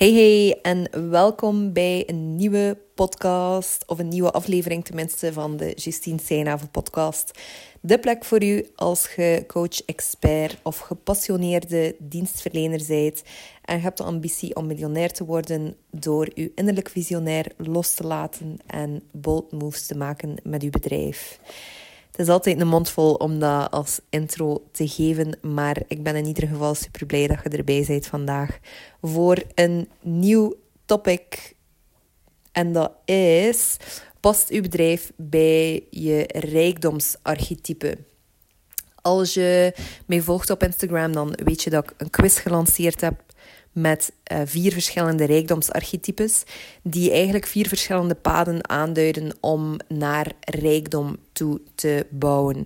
Hey hey en welkom bij een nieuwe podcast of een nieuwe aflevering tenminste van de Justine Seinhaven podcast. De plek voor u als je coach, expert of gepassioneerde dienstverlener bent en je hebt de ambitie om miljonair te worden door uw innerlijk visionair los te laten en bold moves te maken met uw bedrijf. Het is altijd een mond vol om dat als intro te geven, maar ik ben in ieder geval super blij dat je erbij bent vandaag voor een nieuw topic. En dat is: past uw bedrijf bij je rijkdomsarchetype? Als je mij volgt op Instagram, dan weet je dat ik een quiz gelanceerd heb met uh, vier verschillende rijkdomsarchetypes, die eigenlijk vier verschillende paden aanduiden om naar rijkdom toe te bouwen.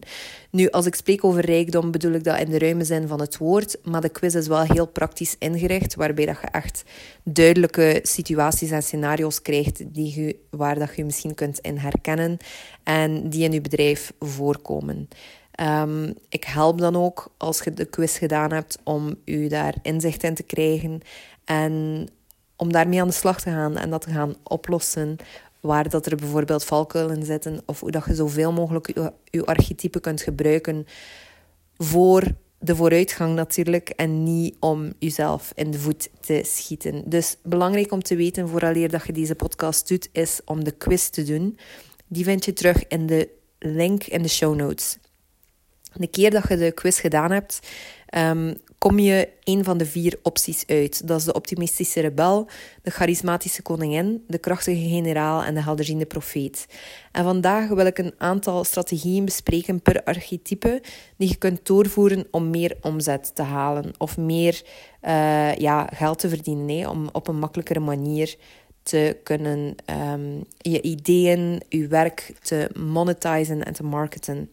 Nu, als ik spreek over rijkdom, bedoel ik dat in de ruime zin van het woord, maar de quiz is wel heel praktisch ingericht, waarbij dat je echt duidelijke situaties en scenario's krijgt die je, waar dat je misschien kunt in herkennen en die in je bedrijf voorkomen. Um, ik help dan ook als je de quiz gedaan hebt om u daar inzicht in te krijgen en om daarmee aan de slag te gaan en dat te gaan oplossen. Waar dat er bijvoorbeeld valkuilen zitten of hoe dat je zoveel mogelijk je, je archetype kunt gebruiken voor de vooruitgang natuurlijk en niet om jezelf in de voet te schieten. Dus belangrijk om te weten vooraleer dat je deze podcast doet, is om de quiz te doen. Die vind je terug in de link in de show notes. De keer dat je de quiz gedaan hebt, um, kom je een van de vier opties uit. Dat is de optimistische rebel, de charismatische koningin, de krachtige generaal en de helderziende profeet. En vandaag wil ik een aantal strategieën bespreken per archetype die je kunt doorvoeren om meer omzet te halen of meer uh, ja, geld te verdienen, om op een makkelijkere manier te kunnen um, je ideeën, je werk te monetizen en te marketen.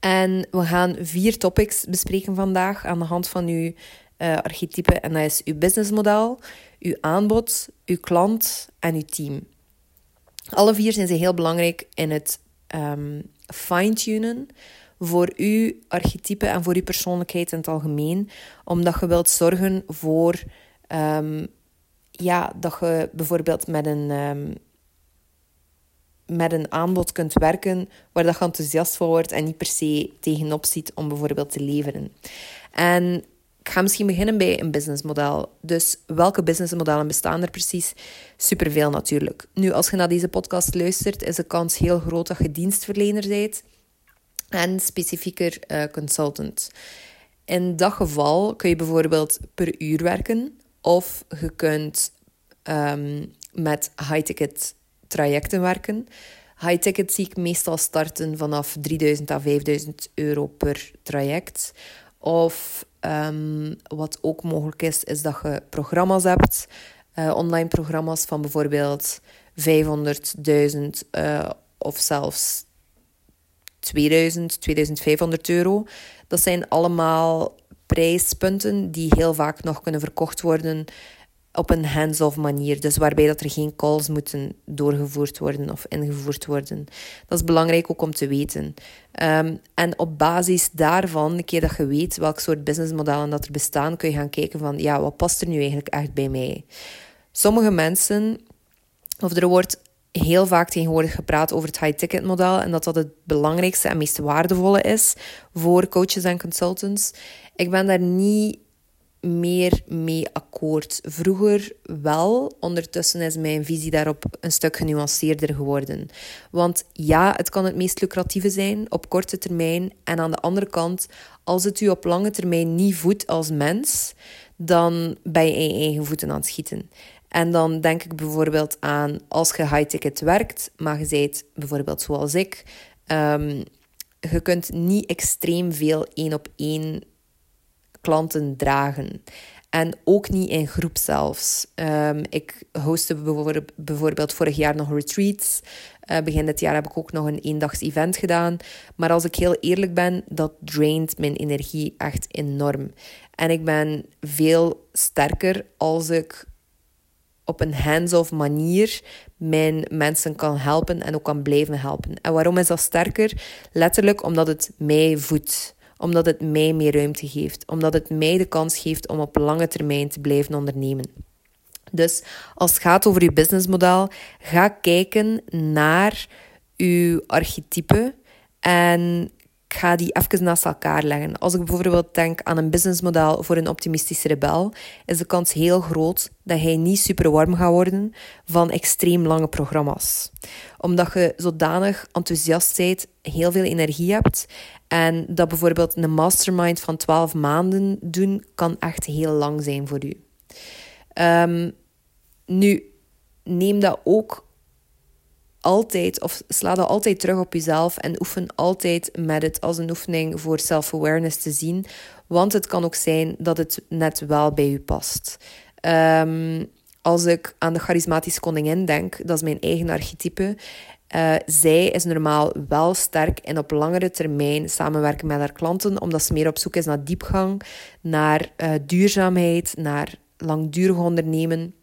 En we gaan vier topics bespreken vandaag aan de hand van uw uh, archetype. En dat is uw businessmodel, uw aanbod, uw klant en uw team. Alle vier zijn ze heel belangrijk in het um, fine-tunen voor uw archetype en voor uw persoonlijkheid in het algemeen. Omdat je wilt zorgen voor um, ja, dat je bijvoorbeeld met een um, met een aanbod kunt werken waar dat je enthousiast voor wordt en niet per se tegenop ziet om bijvoorbeeld te leveren. En ik ga misschien beginnen bij een businessmodel. Dus welke businessmodellen bestaan er precies? Superveel natuurlijk. Nu, als je naar deze podcast luistert, is de kans heel groot dat je dienstverlener bent en specifieker uh, consultant. In dat geval kun je bijvoorbeeld per uur werken of je kunt um, met high-ticket trajecten werken. High ticket zie ik meestal starten vanaf 3000 à 5000 euro per traject. Of um, wat ook mogelijk is, is dat je programma's hebt. Uh, online programma's van bijvoorbeeld 500.000 uh, of zelfs 2000, 2500 euro. Dat zijn allemaal prijspunten die heel vaak nog kunnen verkocht worden op een hands-off manier. Dus waarbij dat er geen calls moeten doorgevoerd worden of ingevoerd worden. Dat is belangrijk ook om te weten. Um, en op basis daarvan, een keer dat je weet welk soort businessmodellen dat er bestaan, kun je gaan kijken van, ja, wat past er nu eigenlijk echt bij mij? Sommige mensen, of er wordt heel vaak tegenwoordig gepraat over het high-ticket model en dat dat het belangrijkste en meest waardevolle is voor coaches en consultants. Ik ben daar niet meer mee akkoord. Vroeger wel, ondertussen is mijn visie daarop een stuk genuanceerder geworden. Want ja, het kan het meest lucratieve zijn op korte termijn. En aan de andere kant, als het u op lange termijn niet voedt als mens, dan ben je in je eigen voeten aan het schieten. En dan denk ik bijvoorbeeld aan als je high-ticket werkt, maar je zijt bijvoorbeeld zoals ik. Um, je kunt niet extreem veel één op één klanten dragen. En ook niet in groep zelfs. Um, ik hostte bijvoorbeeld vorig jaar nog retreats. Uh, begin dit jaar heb ik ook nog een eendags event gedaan. Maar als ik heel eerlijk ben, dat draint mijn energie echt enorm. En ik ben veel sterker als ik op een hands-off manier mijn mensen kan helpen en ook kan blijven helpen. En waarom is dat sterker? Letterlijk omdat het mij voedt omdat het mij meer ruimte geeft, omdat het mij de kans geeft om op lange termijn te blijven ondernemen. Dus als het gaat over je businessmodel, ga kijken naar uw archetype en ga die even naast elkaar leggen. Als ik bijvoorbeeld denk aan een businessmodel voor een optimistische rebel, is de kans heel groot dat hij niet super warm gaat worden van extreem lange programma's. Omdat je zodanig enthousiast bent, heel veel energie hebt en dat bijvoorbeeld een mastermind van 12 maanden doen kan echt heel lang zijn voor u. Um, nu, neem dat ook altijd, of sla dat altijd terug op jezelf en oefen altijd met het als een oefening voor self-awareness te zien. Want het kan ook zijn dat het net wel bij u past. Um, als ik aan de charismatische koningin denk, dat is mijn eigen archetype. Uh, zij is normaal wel sterk en op langere termijn samenwerken met haar klanten, omdat ze meer op zoek is naar diepgang, naar uh, duurzaamheid, naar langdurig ondernemen.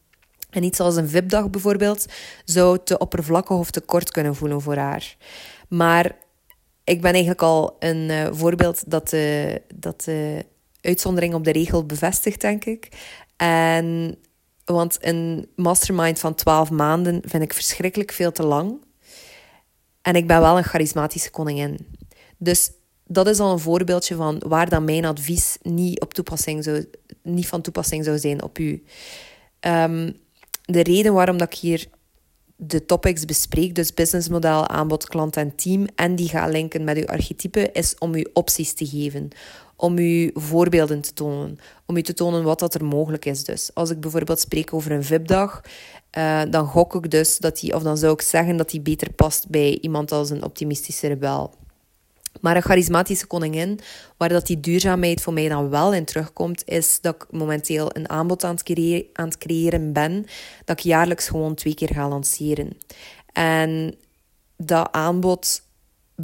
En iets als een VIP-dag bijvoorbeeld zou te oppervlakkig of te kort kunnen voelen voor haar. Maar ik ben eigenlijk al een uh, voorbeeld dat de, dat de uitzondering op de regel bevestigt, denk ik. En, want een mastermind van 12 maanden vind ik verschrikkelijk veel te lang. En ik ben wel een charismatische koningin. Dus dat is al een voorbeeldje van waar dan mijn advies niet, op toepassing zou, niet van toepassing zou zijn op u. Um, de reden waarom dat ik hier de topics bespreek, dus businessmodel, aanbod, klant en team, en die ga linken met uw archetype, is om u opties te geven. Om u voorbeelden te tonen. Om u te tonen wat dat er mogelijk is. Dus als ik bijvoorbeeld spreek over een VIP-dag, uh, dan gok ik dus dat die, of dan zou ik zeggen dat die beter past bij iemand als een optimistische rebel. Maar een charismatische koningin, waar dat die duurzaamheid voor mij dan wel in terugkomt, is dat ik momenteel een aanbod aan het, creëren, aan het creëren ben, dat ik jaarlijks gewoon twee keer ga lanceren. En dat aanbod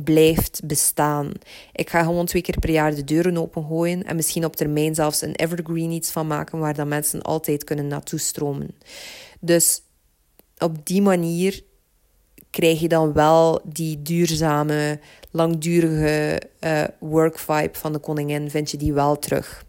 blijft bestaan. Ik ga gewoon twee keer per jaar de deuren opengooien en misschien op termijn zelfs een evergreen iets van maken waar dat mensen altijd kunnen naartoe stromen. Dus op die manier krijg je dan wel die duurzame, langdurige uh, work vibe van de koningin, vind je die wel terug.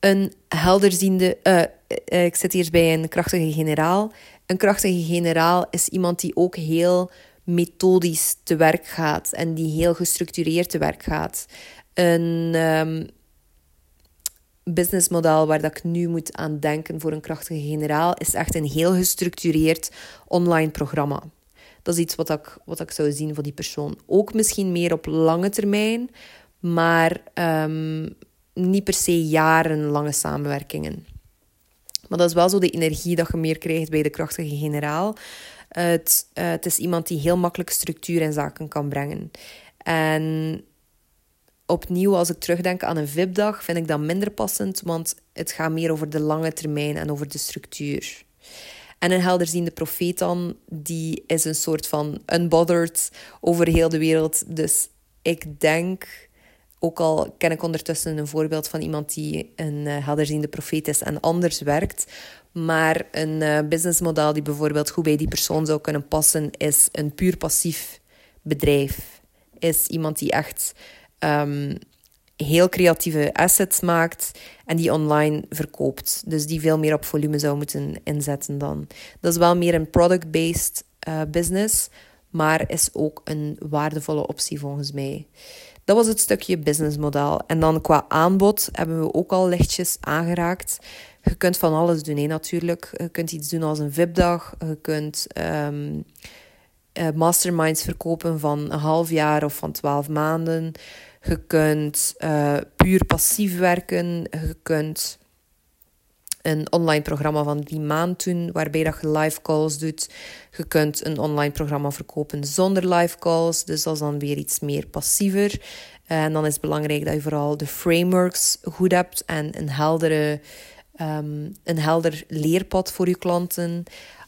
Een helderziende, uh, ik zit hier bij een krachtige generaal. Een krachtige generaal is iemand die ook heel methodisch te werk gaat en die heel gestructureerd te werk gaat. Een um, businessmodel waar dat ik nu moet aan denken voor een krachtige generaal is echt een heel gestructureerd online programma. Dat is iets wat ik, wat ik zou zien voor die persoon. Ook misschien meer op lange termijn, maar um, niet per se jarenlange samenwerkingen. Maar dat is wel zo de energie dat je meer krijgt bij de krachtige generaal. Het, uh, het is iemand die heel makkelijk structuur in zaken kan brengen. En opnieuw, als ik terugdenk aan een VIP-dag, vind ik dat minder passend, want het gaat meer over de lange termijn en over de structuur. En een helderziende profeet dan, die is een soort van unbothered over heel de wereld. Dus ik denk, ook al ken ik ondertussen een voorbeeld van iemand die een uh, helderziende profeet is en anders werkt, maar een uh, businessmodel die bijvoorbeeld goed bij die persoon zou kunnen passen, is een puur passief bedrijf. Is iemand die echt um, heel creatieve assets maakt en die online verkoopt. Dus die veel meer op volume zou moeten inzetten dan. Dat is wel meer een product-based uh, business, maar is ook een waardevolle optie volgens mij. Dat was het stukje businessmodel. En dan qua aanbod hebben we ook al lichtjes aangeraakt. Je kunt van alles doen, hè, natuurlijk. Je kunt iets doen als een VIP-dag. Je kunt um, uh, masterminds verkopen van een half jaar of van twaalf maanden. Je kunt uh, puur passief werken. Je kunt een online programma van die maand doen, waarbij dat je live calls doet. Je kunt een online programma verkopen zonder live calls, dus dat is dan weer iets meer passiever. En dan is het belangrijk dat je vooral de frameworks goed hebt en een, heldere, um, een helder leerpad voor je klanten.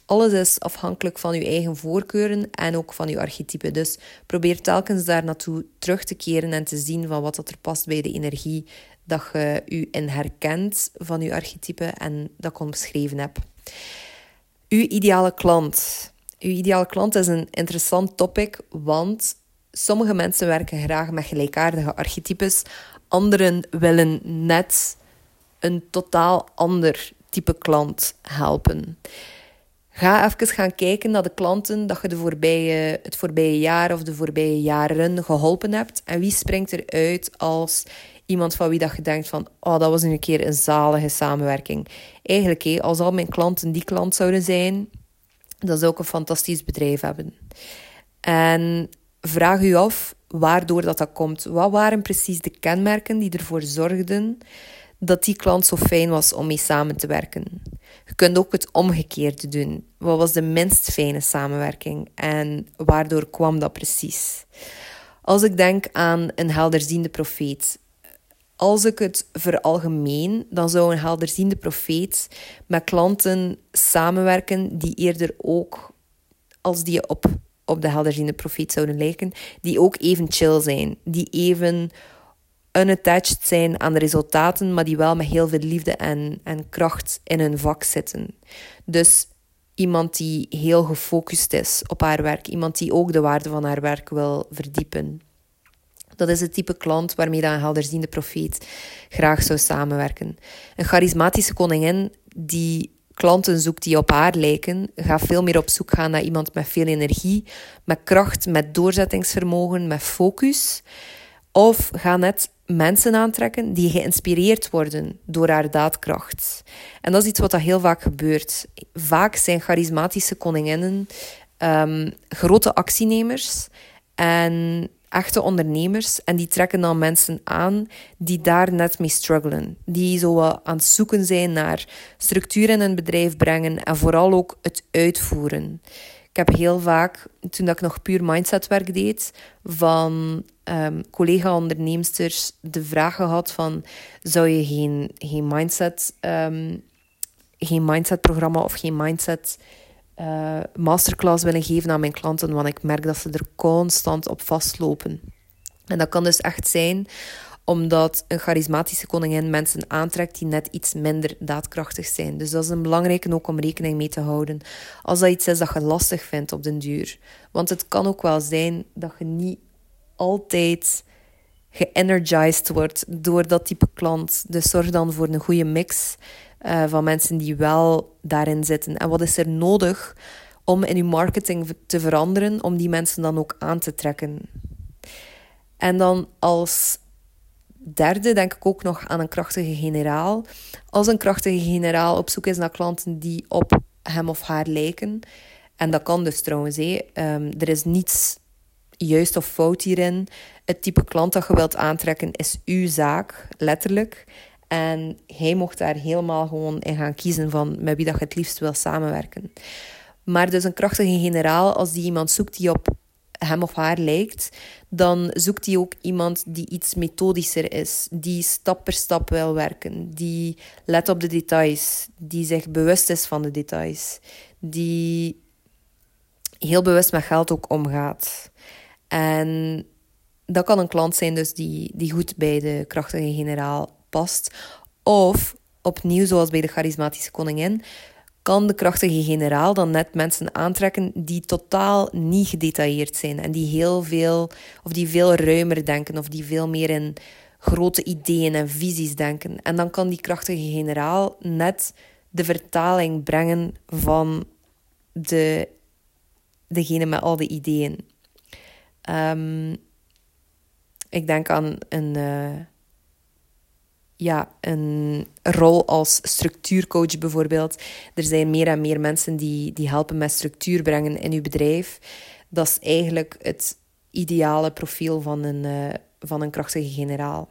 Alles is afhankelijk van je eigen voorkeuren en ook van je archetype. Dus probeer telkens daar naartoe terug te keren en te zien van wat dat er past bij de energie dat je je in herkent van je archetype en dat ik omschreven heb. Uw ideale klant. Uw ideale klant is een interessant topic, want sommige mensen werken graag met gelijkaardige archetypes, anderen willen net een totaal ander type klant helpen. Ga even gaan kijken naar de klanten dat je de voorbije, het voorbije jaar of de voorbije jaren geholpen hebt. En wie springt eruit als iemand van wie dat je denkt van... Oh, dat was een keer een zalige samenwerking. Eigenlijk, hé, als al mijn klanten die klant zouden zijn... dan zou ik een fantastisch bedrijf hebben. En vraag u af waardoor dat, dat komt. Wat waren precies de kenmerken die ervoor zorgden dat die klant zo fijn was om mee samen te werken? Je kunt ook het omgekeerde doen. Wat was de minst fijne samenwerking en waardoor kwam dat precies? Als ik denk aan een helderziende profeet. Als ik het veralgemeen, dan zou een helderziende profeet met klanten samenwerken die eerder ook, als die op, op de helderziende profeet zouden lijken, die ook even chill zijn, die even unattached zijn aan de resultaten, maar die wel met heel veel liefde en, en kracht in hun vak zitten. Dus iemand die heel gefocust is op haar werk, iemand die ook de waarde van haar werk wil verdiepen. Dat is het type klant waarmee dan een helderziende profeet graag zou samenwerken. Een charismatische koningin die klanten zoekt die op haar lijken, gaat veel meer op zoek gaan naar iemand met veel energie, met kracht, met doorzettingsvermogen, met focus. Of ga net mensen aantrekken die geïnspireerd worden door haar daadkracht. En dat is iets wat dat heel vaak gebeurt. Vaak zijn charismatische koninginnen um, grote actienemers en echte ondernemers. En die trekken dan mensen aan die daar net mee struggelen. Die zo aan het zoeken zijn naar structuur in een bedrijf brengen en vooral ook het uitvoeren. Heb heel vaak, toen ik nog puur mindsetwerk deed, van um, collega-onderneemsters de vraag gehad van... Zou je geen, geen mindset... Um, geen mindset-programma of geen mindset... Uh, masterclass willen geven aan mijn klanten, want ik merk dat ze er constant op vastlopen. En dat kan dus echt zijn omdat een charismatische koningin mensen aantrekt die net iets minder daadkrachtig zijn. Dus dat is een belangrijke ook om rekening mee te houden. Als dat iets is dat je lastig vindt op den duur. Want het kan ook wel zijn dat je niet altijd geënergized wordt door dat type klant. Dus zorg dan voor een goede mix uh, van mensen die wel daarin zitten. En wat is er nodig om in je marketing te veranderen, om die mensen dan ook aan te trekken? En dan als derde denk ik ook nog aan een krachtige generaal. Als een krachtige generaal op zoek is naar klanten die op hem of haar lijken. En dat kan dus trouwens. Um, er is niets juist of fout hierin. Het type klant dat je wilt aantrekken is uw zaak, letterlijk. En hij mocht daar helemaal gewoon in gaan kiezen van met wie dat je het liefst wil samenwerken. Maar dus een krachtige generaal, als die iemand zoekt die op hem of haar lijkt, dan zoekt hij ook iemand die iets methodischer is, die stap per stap wil werken, die let op de details, die zich bewust is van de details, die heel bewust met geld ook omgaat. En dat kan een klant zijn dus die, die goed bij de krachtige generaal past. Of opnieuw, zoals bij de charismatische koningin, kan de krachtige generaal dan net mensen aantrekken die totaal niet gedetailleerd zijn en die heel veel of die veel ruimer denken of die veel meer in grote ideeën en visies denken. En dan kan die krachtige generaal net de vertaling brengen van de, degene met al de ideeën. Um, ik denk aan een, uh, ja, een rol als structuurcoach bijvoorbeeld. Er zijn meer en meer mensen die, die helpen met structuur brengen in uw bedrijf. Dat is eigenlijk het ideale profiel van een, uh, van een krachtige generaal.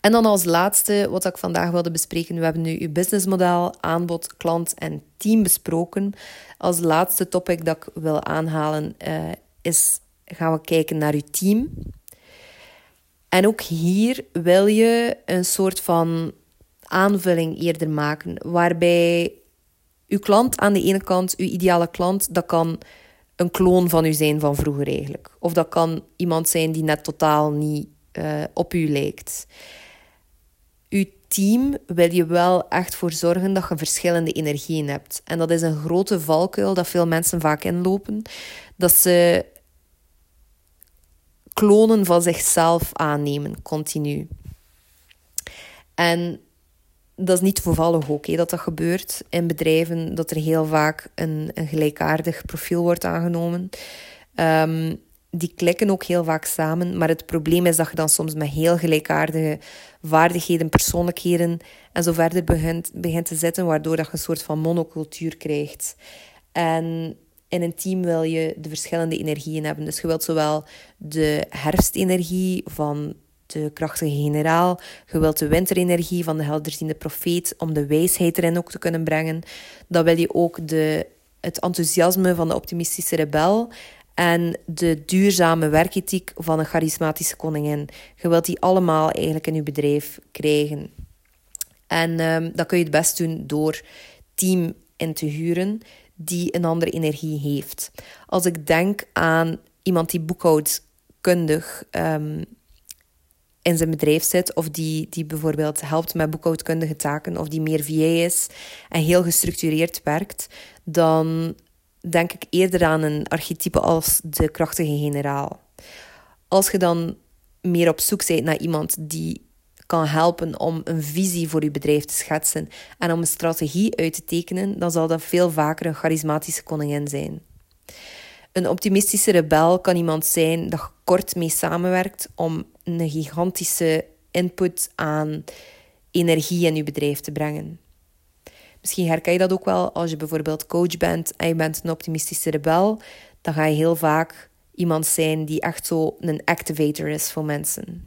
En dan als laatste, wat ik vandaag wilde bespreken. We hebben nu uw businessmodel, aanbod, klant en team besproken. Als laatste topic dat ik wil aanhalen uh, is gaan we kijken naar je team. En ook hier wil je een soort van aanvulling eerder maken, waarbij uw klant aan de ene kant, uw ideale klant, dat kan een kloon van u zijn van vroeger eigenlijk. Of dat kan iemand zijn die net totaal niet uh, op u lijkt. Uw team wil je wel echt voor zorgen dat je verschillende energieën hebt. En dat is een grote valkuil dat veel mensen vaak inlopen. Dat ze klonen van zichzelf aannemen, continu. En dat is niet toevallig ook dat dat gebeurt in bedrijven, dat er heel vaak een, een gelijkaardig profiel wordt aangenomen. Ehm, die klikken ook heel vaak samen, maar het probleem is dat je dan soms met heel gelijkaardige vaardigheden, persoonlijkheden en zo verder begint, begint te zitten, waardoor dat je een soort van monocultuur krijgt. En in een team wil je de verschillende energieën hebben. Dus je wilt zowel de herfstenergie van de krachtige generaal. Je wilt de winterenergie van de helderziende profeet om de wijsheid erin ook te kunnen brengen. Dan wil je ook de, het enthousiasme van de optimistische rebel en de duurzame werkethiek van een charismatische koningin. Je wilt die allemaal eigenlijk in je bedrijf krijgen. En um, dat kun je het best doen door team in te huren die een andere energie heeft. Als ik denk aan iemand die boekhoudkundig um, in zijn bedrijf zit, of die, die bijvoorbeeld helpt met boekhoudkundige taken, of die meer VA is en heel gestructureerd werkt, dan denk ik eerder aan een archetype als de krachtige generaal. Als je dan meer op zoek bent naar iemand die kan helpen om een visie voor je bedrijf te schetsen en om een strategie uit te tekenen, dan zal dat veel vaker een charismatische koningin zijn. Een optimistische rebel kan iemand zijn dat kort mee samenwerkt om een gigantische input aan energie in je bedrijf te brengen. Misschien herken je dat ook wel als je bijvoorbeeld coach bent en je bent een optimistische rebel. Dan ga je heel vaak iemand zijn die echt zo een activator is voor mensen.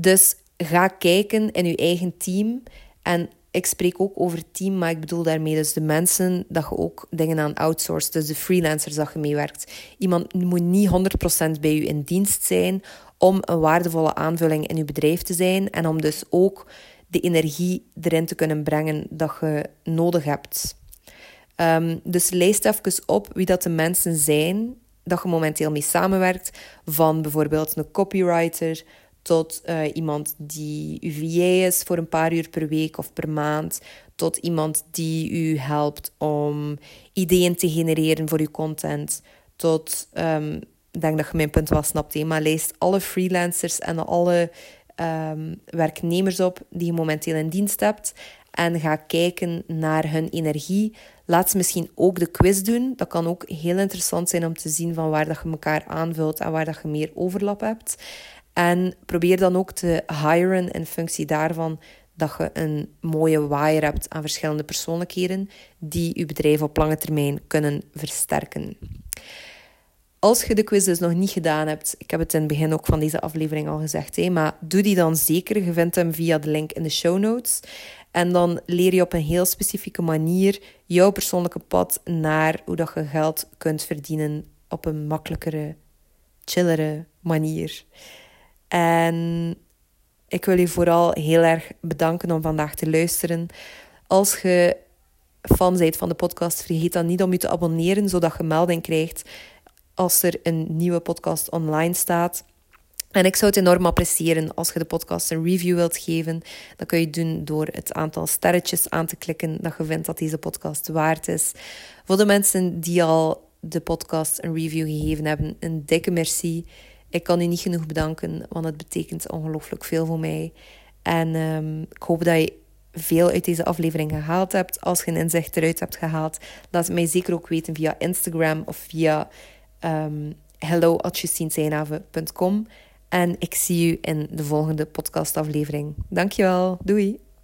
Dus ga kijken in je eigen team. En ik spreek ook over team, maar ik bedoel daarmee dus de mensen dat je ook dingen aan outsourced, dus de freelancers dat je meewerkt. Iemand moet niet 100% bij je in dienst zijn om een waardevolle aanvulling in je bedrijf te zijn en om dus ook de energie erin te kunnen brengen dat je nodig hebt. Um, dus lijst even op wie dat de mensen zijn dat je momenteel mee samenwerkt. Van bijvoorbeeld een copywriter tot uh, iemand die UVA is voor een paar uur per week of per maand. Tot iemand die u helpt om ideeën te genereren voor uw content. Tot, um, ik denk dat je mijn punt wel snapt, maar lijst alle freelancers en alle um, werknemers op die je momenteel in dienst hebt. En ga kijken naar hun energie. Laat ze misschien ook de quiz doen. Dat kan ook heel interessant zijn om te zien van waar dat je elkaar aanvult en waar dat je meer overlap hebt. En probeer dan ook te hiren in functie daarvan dat je een mooie waaier hebt aan verschillende persoonlijkheden die je bedrijf op lange termijn kunnen versterken. Als je de quiz dus nog niet gedaan hebt, ik heb het in het begin ook van deze aflevering al gezegd, maar doe die dan zeker. Je vindt hem via de link in de show notes. En dan leer je op een heel specifieke manier jouw persoonlijke pad naar hoe dat je geld kunt verdienen op een makkelijkere, chillere manier. En ik wil je vooral heel erg bedanken om vandaag te luisteren. Als je fan bent van de podcast, vergeet dan niet om je te abonneren, zodat je melding krijgt als er een nieuwe podcast online staat. En ik zou het enorm appreciëren als je de podcast een review wilt geven. Dat kun je doen door het aantal sterretjes aan te klikken dat je vindt dat deze podcast waard is. Voor de mensen die al de podcast een review gegeven hebben, een dikke merci. Ik kan u niet genoeg bedanken, want het betekent ongelooflijk veel voor mij. En um, ik hoop dat je veel uit deze aflevering gehaald hebt. Als je een inzicht eruit hebt gehaald, laat het mij zeker ook weten via Instagram of via um, hello.justienseinave.com. En ik zie u in de volgende podcastaflevering. Dankjewel. Doei.